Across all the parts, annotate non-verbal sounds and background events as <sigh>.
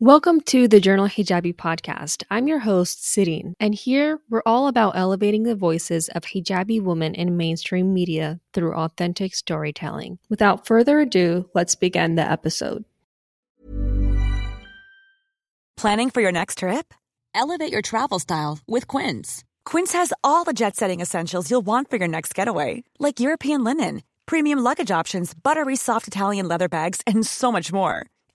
Welcome to the Journal Hijabi podcast. I'm your host, Sireen, and here we're all about elevating the voices of hijabi women in mainstream media through authentic storytelling. Without further ado, let's begin the episode. Planning for your next trip? Elevate your travel style with Quince. Quince has all the jet setting essentials you'll want for your next getaway, like European linen, premium luggage options, buttery soft Italian leather bags, and so much more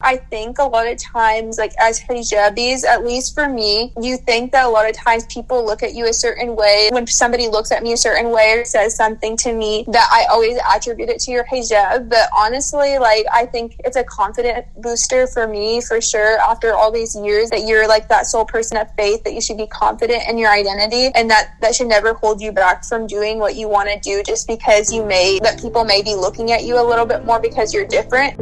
I think a lot of times, like as hijabis, at least for me, you think that a lot of times people look at you a certain way. When somebody looks at me a certain way or says something to me, that I always attribute it to your hijab. But honestly, like I think it's a confident booster for me, for sure. After all these years, that you're like that sole person of faith, that you should be confident in your identity, and that that should never hold you back from doing what you want to do, just because you may that people may be looking at you a little bit more because you're different.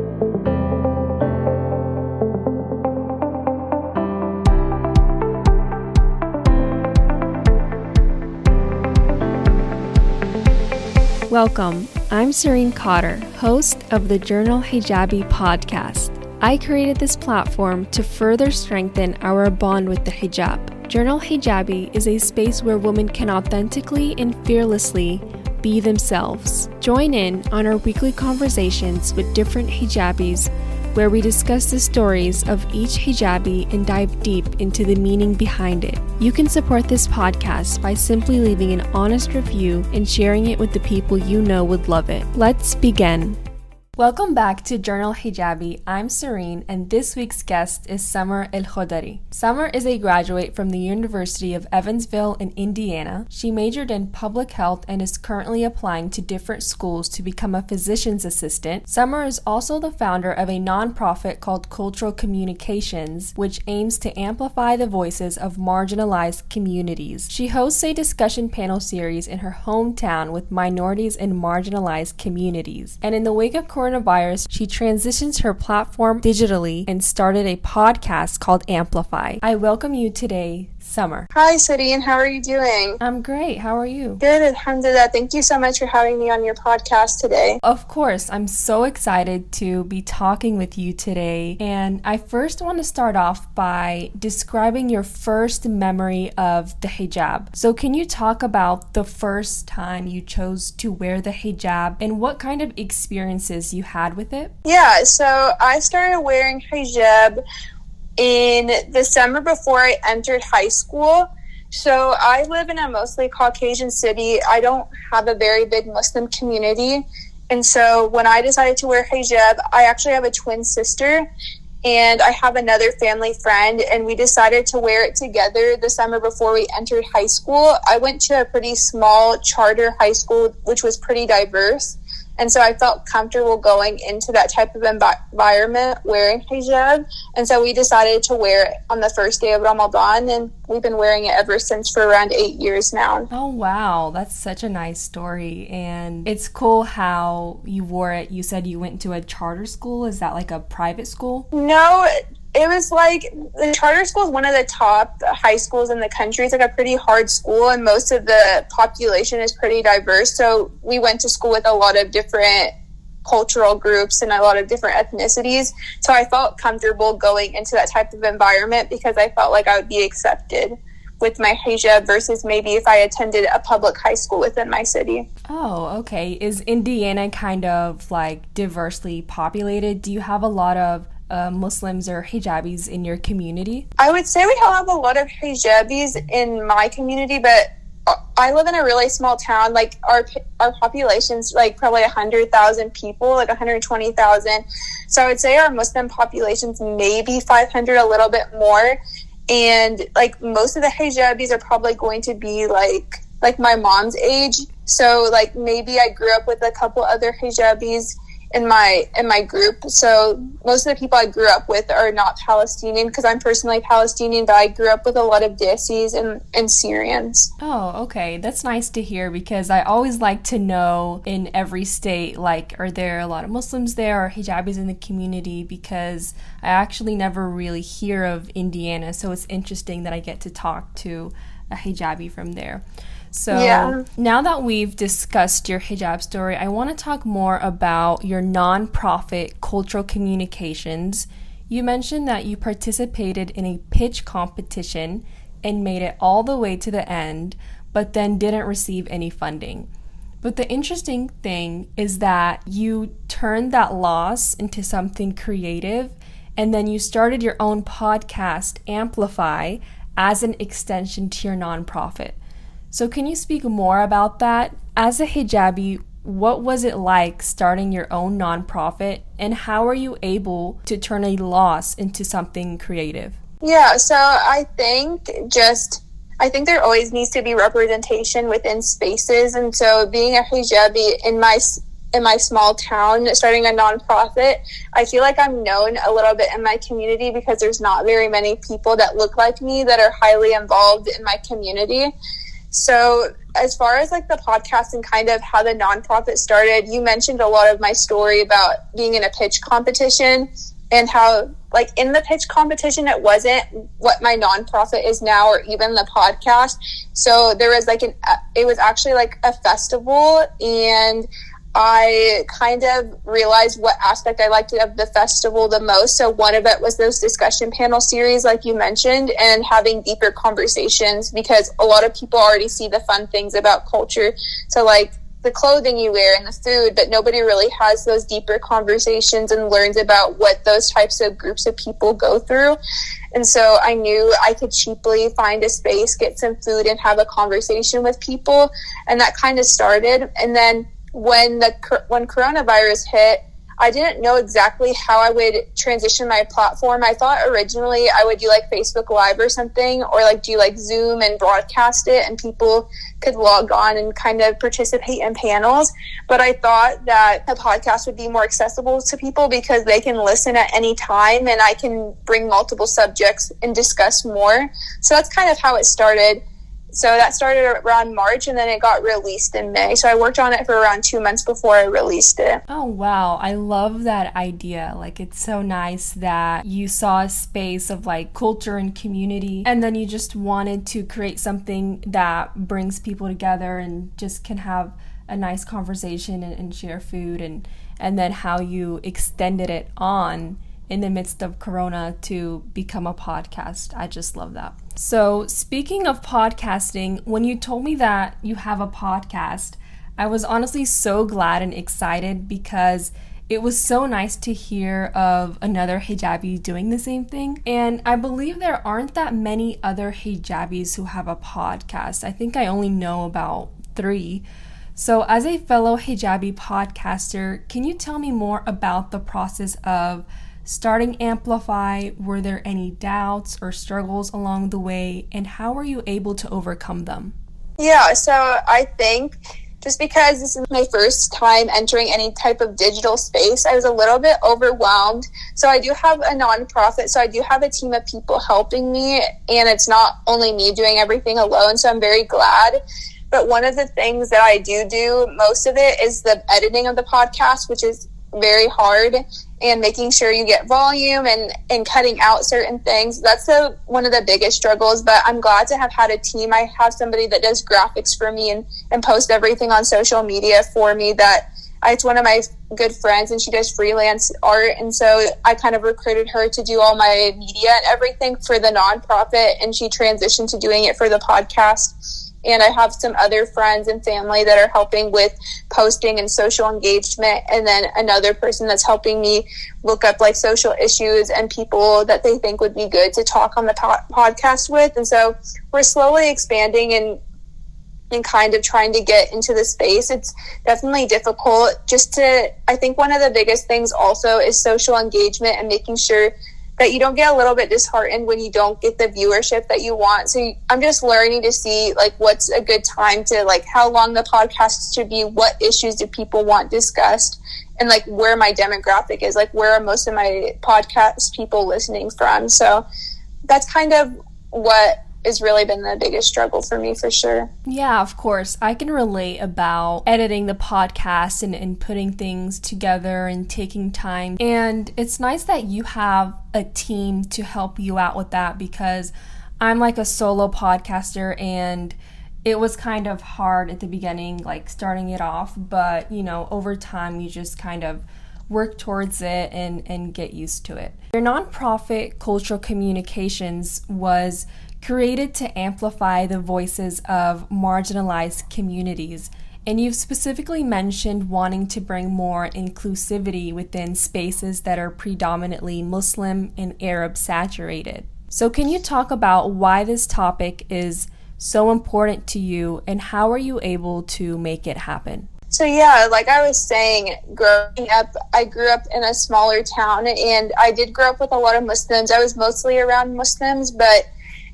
Welcome. I'm Serene Cotter, host of the Journal Hijabi podcast. I created this platform to further strengthen our bond with the hijab. Journal Hijabi is a space where women can authentically and fearlessly be themselves. Join in on our weekly conversations with different hijabis where we discuss the stories of each hijabi and dive deep into the meaning behind it. You can support this podcast by simply leaving an honest review and sharing it with the people you know would love it. Let's begin. Welcome back to Journal Hijabi. I'm Serene, and this week's guest is Summer El Khodari. Summer is a graduate from the University of Evansville in Indiana. She majored in public health and is currently applying to different schools to become a physician's assistant. Summer is also the founder of a nonprofit called Cultural Communications, which aims to amplify the voices of marginalized communities. She hosts a discussion panel series in her hometown with minorities and marginalized communities. And in the wake of coronavirus, she transitions her platform digitally and started a podcast called Amplify. I welcome you today, Summer. Hi, Serene. How are you doing? I'm great. How are you? Good, alhamdulillah. Thank you so much for having me on your podcast today. Of course. I'm so excited to be talking with you today. And I first want to start off by describing your first memory of the hijab. So, can you talk about the first time you chose to wear the hijab and what kind of experiences you had with it? Yeah, so I started wearing hijab in the summer before I entered high school. So I live in a mostly Caucasian city. I don't have a very big Muslim community. And so when I decided to wear hijab, I actually have a twin sister and I have another family friend, and we decided to wear it together the summer before we entered high school. I went to a pretty small charter high school, which was pretty diverse. And so I felt comfortable going into that type of environment wearing hijab. And so we decided to wear it on the first day of Ramadan. And we've been wearing it ever since for around eight years now. Oh, wow. That's such a nice story. And it's cool how you wore it. You said you went to a charter school. Is that like a private school? No, it was like the charter school is one of the top high schools in the country. It's like a pretty hard school, and most of the population is pretty diverse. So we went to school with a lot of different cultural groups and a lot of different ethnicities. So I felt comfortable going into that type of environment because I felt like I would be accepted with my hijab versus maybe if I attended a public high school within my city. Oh, okay. Is Indiana kind of like diversely populated? Do you have a lot of uh, Muslims or hijabis in your community? I would say we have a lot of hijabis in my community, but I live in a really small town. Like our our population's like probably hundred thousand people, like one hundred twenty thousand. So I would say our Muslim population's maybe five hundred, a little bit more. And like most of the hijabis are probably going to be like like my mom's age. So like maybe I grew up with a couple other hijabis in my in my group. So most of the people I grew up with are not Palestinian because I'm personally Palestinian, but I grew up with a lot of Desis and, and Syrians. Oh, okay. That's nice to hear because I always like to know in every state like are there a lot of Muslims there or hijabis in the community because I actually never really hear of Indiana, so it's interesting that I get to talk to a hijabi from there. So yeah. now that we've discussed your hijab story, I want to talk more about your nonprofit cultural communications. You mentioned that you participated in a pitch competition and made it all the way to the end, but then didn't receive any funding. But the interesting thing is that you turned that loss into something creative and then you started your own podcast, Amplify, as an extension to your nonprofit. So, can you speak more about that? As a hijabi, what was it like starting your own nonprofit, and how are you able to turn a loss into something creative? Yeah, so I think just I think there always needs to be representation within spaces, and so being a hijabi in my in my small town, starting a nonprofit, I feel like I'm known a little bit in my community because there's not very many people that look like me that are highly involved in my community. So, as far as like the podcast and kind of how the nonprofit started, you mentioned a lot of my story about being in a pitch competition and how like in the pitch competition it wasn't what my nonprofit is now or even the podcast. So there was like an uh, it was actually like a festival and I kind of realized what aspect I liked of the festival the most. So one of it was those discussion panel series, like you mentioned, and having deeper conversations because a lot of people already see the fun things about culture. So like the clothing you wear and the food, but nobody really has those deeper conversations and learns about what those types of groups of people go through. And so I knew I could cheaply find a space, get some food, and have a conversation with people. And that kind of started. And then when the when coronavirus hit, I didn't know exactly how I would transition my platform. I thought originally I would do like Facebook Live or something, or like do like Zoom and broadcast it, and people could log on and kind of participate in panels. But I thought that a podcast would be more accessible to people because they can listen at any time and I can bring multiple subjects and discuss more. So that's kind of how it started. So that started around March and then it got released in May. So I worked on it for around two months before I released it. Oh, wow. I love that idea. Like, it's so nice that you saw a space of like culture and community, and then you just wanted to create something that brings people together and just can have a nice conversation and, and share food and and then how you extended it on in the midst of corona to become a podcast. I just love that. So, speaking of podcasting, when you told me that you have a podcast, I was honestly so glad and excited because it was so nice to hear of another hijabi doing the same thing. And I believe there aren't that many other hijabis who have a podcast. I think I only know about three. So, as a fellow hijabi podcaster, can you tell me more about the process of starting Amplify, were there any doubts or struggles along the way, and how were you able to overcome them? Yeah, so I think just because this is my first time entering any type of digital space, I was a little bit overwhelmed. So I do have a nonprofit, so I do have a team of people helping me, and it's not only me doing everything alone, so I'm very glad. But one of the things that I do do, most of it, is the editing of the podcast, which is very hard and making sure you get volume and and cutting out certain things. That's the one of the biggest struggles but i'm glad to have had a team. I have somebody that does graphics for me and and post everything on social media for me that uh, it's one of my good friends and she does freelance art. And so i kind of recruited her to do all my media and everything for the nonprofit and she transitioned to doing it for the podcast and I have some other friends and family that are helping with posting and social engagement. And then another person that's helping me look up like social issues and people that they think would be good to talk on the po- podcast with. And so we're slowly expanding and and kind of trying to get into the space. It's definitely difficult just to, I think one of the biggest things also is social engagement and making sure that you don't get a little bit disheartened when you don't get the viewership that you want. So I'm just learning to see like what's a good time to like how long the podcast should be, what issues do people want discussed, and like where my demographic is, like where are most of my podcast people listening from. So that's kind of what has really been the biggest struggle for me for sure. Yeah, of course. I can relate about editing the podcast and, and putting things together and taking time. And it's nice that you have a team to help you out with that because I'm like a solo podcaster and it was kind of hard at the beginning, like starting it off, but you know, over time you just kind of work towards it and, and get used to it. Your nonprofit cultural communications was created to amplify the voices of marginalized communities. And you've specifically mentioned wanting to bring more inclusivity within spaces that are predominantly Muslim and Arab saturated. So, can you talk about why this topic is so important to you and how are you able to make it happen? So yeah, like I was saying, growing up, I grew up in a smaller town and I did grow up with a lot of Muslims. I was mostly around Muslims, but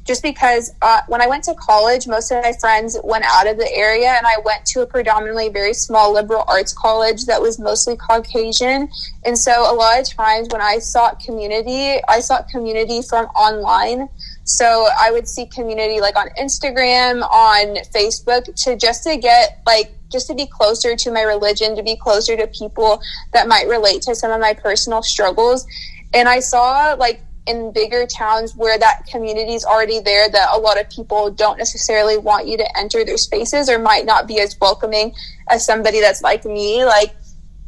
just because uh, when I went to college, most of my friends went out of the area, and I went to a predominantly very small liberal arts college that was mostly Caucasian. And so, a lot of times when I sought community, I sought community from online. So I would see community like on Instagram, on Facebook, to just to get like just to be closer to my religion, to be closer to people that might relate to some of my personal struggles. And I saw like in bigger towns where that community is already there that a lot of people don't necessarily want you to enter their spaces or might not be as welcoming as somebody that's like me. Like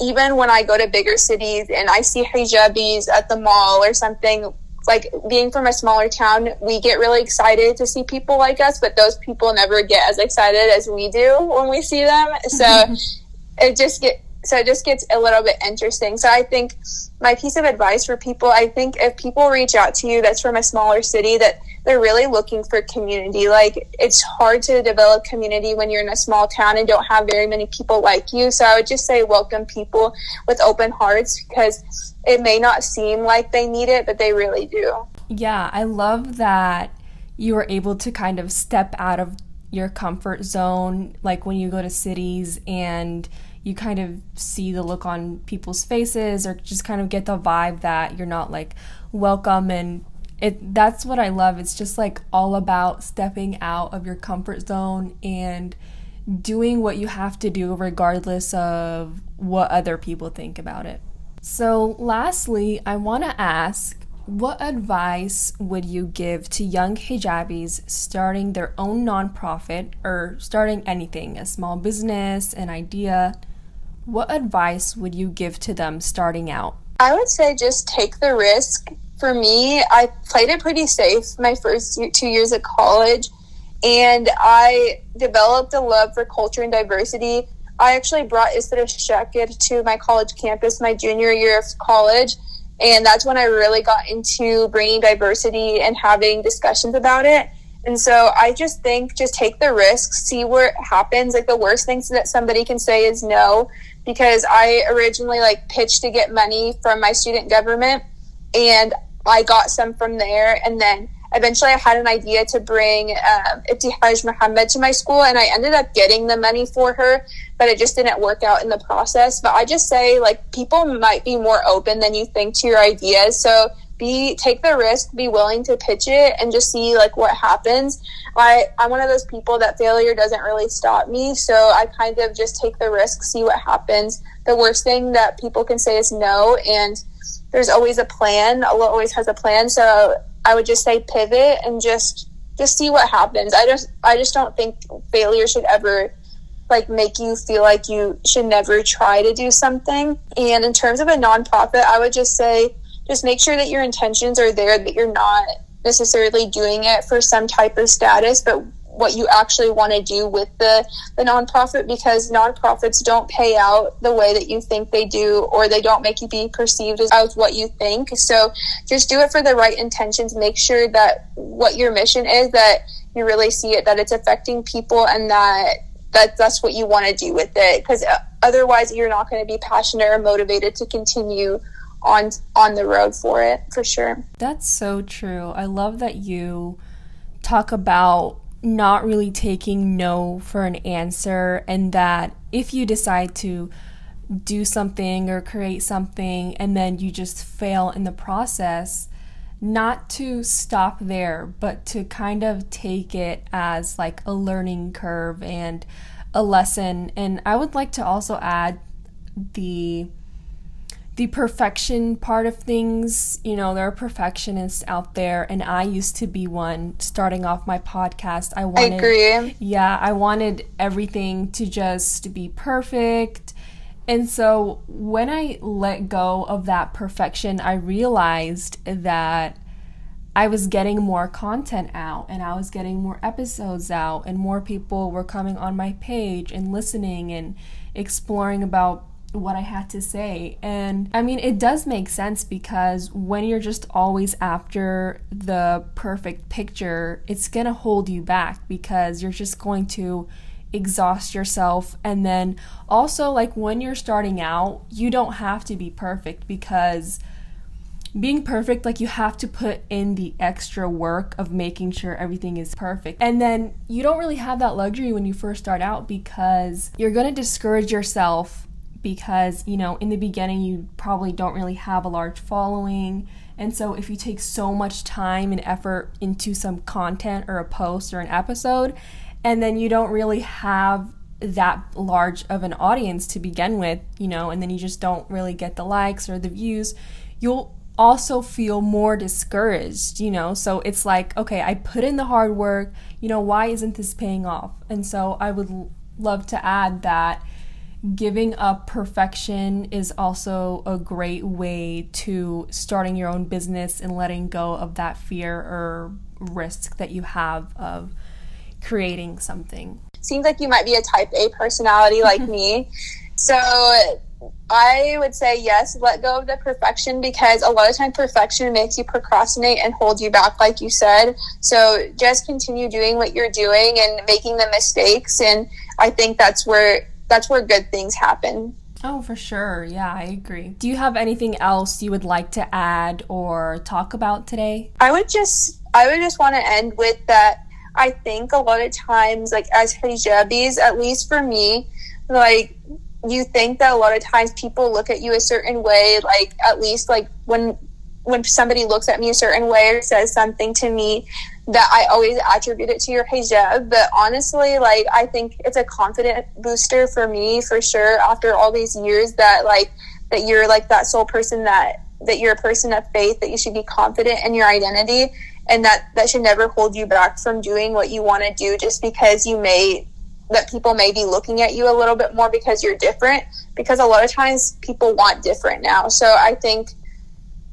even when i go to bigger cities and i see hijabis at the mall or something like being from a smaller town we get really excited to see people like us but those people never get as excited as we do when we see them. So <laughs> it just get so it just gets a little bit interesting. So i think my piece of advice for people i think if people reach out to you that's from a smaller city that they're really looking for community like it's hard to develop community when you're in a small town and don't have very many people like you. So i would just say welcome people with open hearts because it may not seem like they need it but they really do. Yeah i love that you were able to kind of step out of your comfort zone like when you go to cities and you kind of see the look on people's faces or just kind of get the vibe that you're not like welcome and it that's what I love. It's just like all about stepping out of your comfort zone and doing what you have to do regardless of what other people think about it. So, lastly, I want to ask what advice would you give to young hijabis starting their own nonprofit or starting anything, a small business, an idea? What advice would you give to them starting out? I would say just take the risk. For me, I played it pretty safe my first two years at college, and I developed a love for culture and diversity. I actually brought Isra Chaker to my college campus my junior year of college, and that's when I really got into bringing diversity and having discussions about it. And so I just think just take the risk, see what happens. Like the worst thing that somebody can say is no, because I originally like pitched to get money from my student government and I got some from there. And then eventually I had an idea to bring um, Ibtihaj Muhammad to my school and I ended up getting the money for her, but it just didn't work out in the process. But I just say like people might be more open than you think to your ideas. So be take the risk be willing to pitch it and just see like what happens. I i'm one of those people that failure doesn't really stop me so i kind of just take the risk see what happens. The worst thing that people can say is no and there's always a plan. Allah always has a plan so i would just say pivot and just just see what happens. I just i just don't think failure should ever like make you feel like you should never try to do something. And in terms of a nonprofit i would just say just make sure that your intentions are there, that you're not necessarily doing it for some type of status, but what you actually want to do with the, the nonprofit because nonprofits don't pay out the way that you think they do or they don't make you be perceived as what you think. So just do it for the right intentions. Make sure that what your mission is, that you really see it, that it's affecting people and that, that that's what you want to do with it. Because uh, otherwise you're not going to be passionate or motivated to continue on on the road for it for sure. That's so true. I love that you talk about not really taking no for an answer and that if you decide to do something or create something and then you just fail in the process, not to stop there, but to kind of take it as like a learning curve and a lesson. And I would like to also add the the perfection part of things. You know, there are perfectionists out there, and I used to be one starting off my podcast. I wanted, I agree. Yeah, I wanted everything to just be perfect. And so when I let go of that perfection, I realized that I was getting more content out and I was getting more episodes out, and more people were coming on my page and listening and exploring about what I had to say. And I mean, it does make sense because when you're just always after the perfect picture, it's going to hold you back because you're just going to exhaust yourself. And then also, like when you're starting out, you don't have to be perfect because being perfect, like you have to put in the extra work of making sure everything is perfect. And then you don't really have that luxury when you first start out because you're going to discourage yourself because, you know, in the beginning, you probably don't really have a large following. And so, if you take so much time and effort into some content or a post or an episode, and then you don't really have that large of an audience to begin with, you know, and then you just don't really get the likes or the views, you'll also feel more discouraged, you know. So it's like, okay, I put in the hard work, you know, why isn't this paying off? And so I would love to add that giving up perfection is also a great way to starting your own business and letting go of that fear or risk that you have of creating something. Seems like you might be a type A personality like <laughs> me. So I would say yes, let go of the perfection because a lot of time perfection makes you procrastinate and hold you back, like you said. So just continue doing what you're doing and making the mistakes. And I think that's where that's where good things happen. Oh, for sure. Yeah, I agree. Do you have anything else you would like to add or talk about today? I would just I would just want to end with that I think a lot of times like as hijabis, at least for me, like you think that a lot of times people look at you a certain way, like at least like when when somebody looks at me a certain way or says something to me that I always attribute it to your hijab. But honestly, like I think it's a confident booster for me for sure after all these years that like that you're like that sole person that that you're a person of faith, that you should be confident in your identity and that that should never hold you back from doing what you want to do just because you may that people may be looking at you a little bit more because you're different because a lot of times people want different now. So I think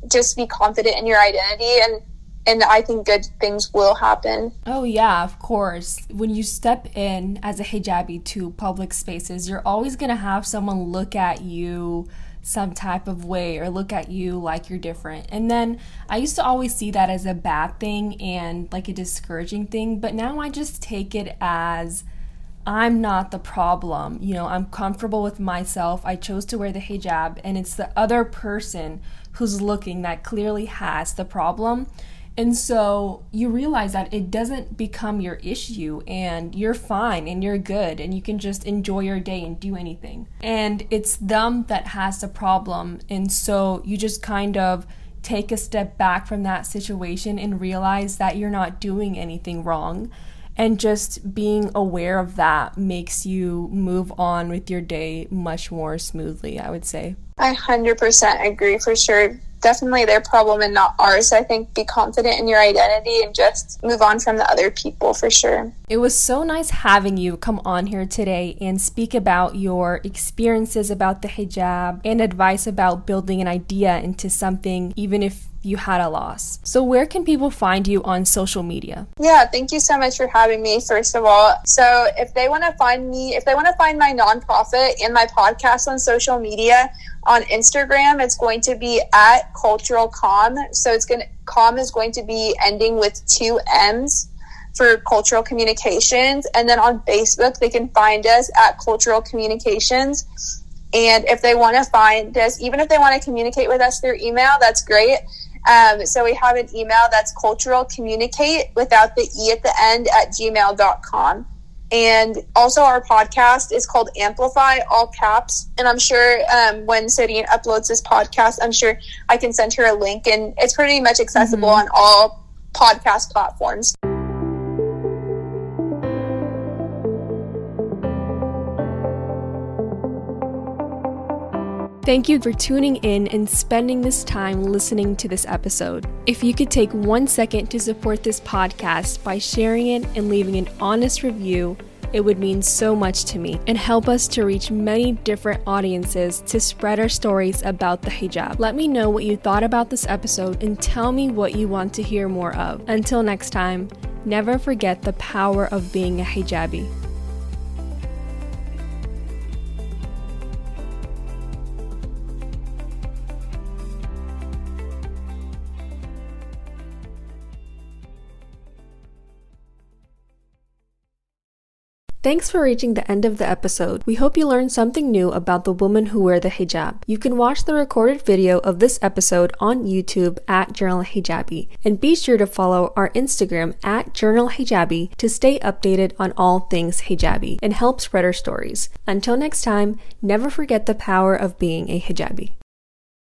just be confident in your identity and and I think good things will happen. Oh yeah, of course. When you step in as a hijabi to public spaces, you're always going to have someone look at you some type of way or look at you like you're different. And then I used to always see that as a bad thing and like a discouraging thing, but now I just take it as I'm not the problem. You know, I'm comfortable with myself. I chose to wear the hijab, and it's the other person who's looking that clearly has the problem. And so you realize that it doesn't become your issue, and you're fine and you're good, and you can just enjoy your day and do anything. And it's them that has the problem. And so you just kind of take a step back from that situation and realize that you're not doing anything wrong and just being aware of that makes you move on with your day much more smoothly, I would say. I 100% agree for sure. Definitely their problem and not ours. I think be confident in your identity and just move on from the other people for sure. It was so nice having you come on here today and speak about your experiences about the hijab and advice about building an idea into something, even if you had a loss. So, where can people find you on social media? Yeah, thank you so much for having me, first of all. So, if they want to find me, if they want to find my nonprofit and my podcast on social media, on Instagram, it's going to be at Cultural Comm. So, it's going to, Comm is going to be ending with two M's for cultural communications. And then on Facebook, they can find us at Cultural Communications And if they want to find us, even if they want to communicate with us through email, that's great. Um, so we have an email that's cultural communicate without the E at the end at gmail.com. And also, our podcast is called Amplify, all caps. And I'm sure um, when City uploads this podcast, I'm sure I can send her a link, and it's pretty much accessible mm-hmm. on all podcast platforms. Thank you for tuning in and spending this time listening to this episode. If you could take one second to support this podcast by sharing it and leaving an honest review, it would mean so much to me and help us to reach many different audiences to spread our stories about the hijab. Let me know what you thought about this episode and tell me what you want to hear more of. Until next time, never forget the power of being a hijabi. Thanks for reaching the end of the episode. We hope you learned something new about the women who wear the hijab. You can watch the recorded video of this episode on YouTube at Journal Hijabi, and be sure to follow our Instagram at Journal Hijabi to stay updated on all things hijabi and help spread our stories. Until next time, never forget the power of being a hijabi.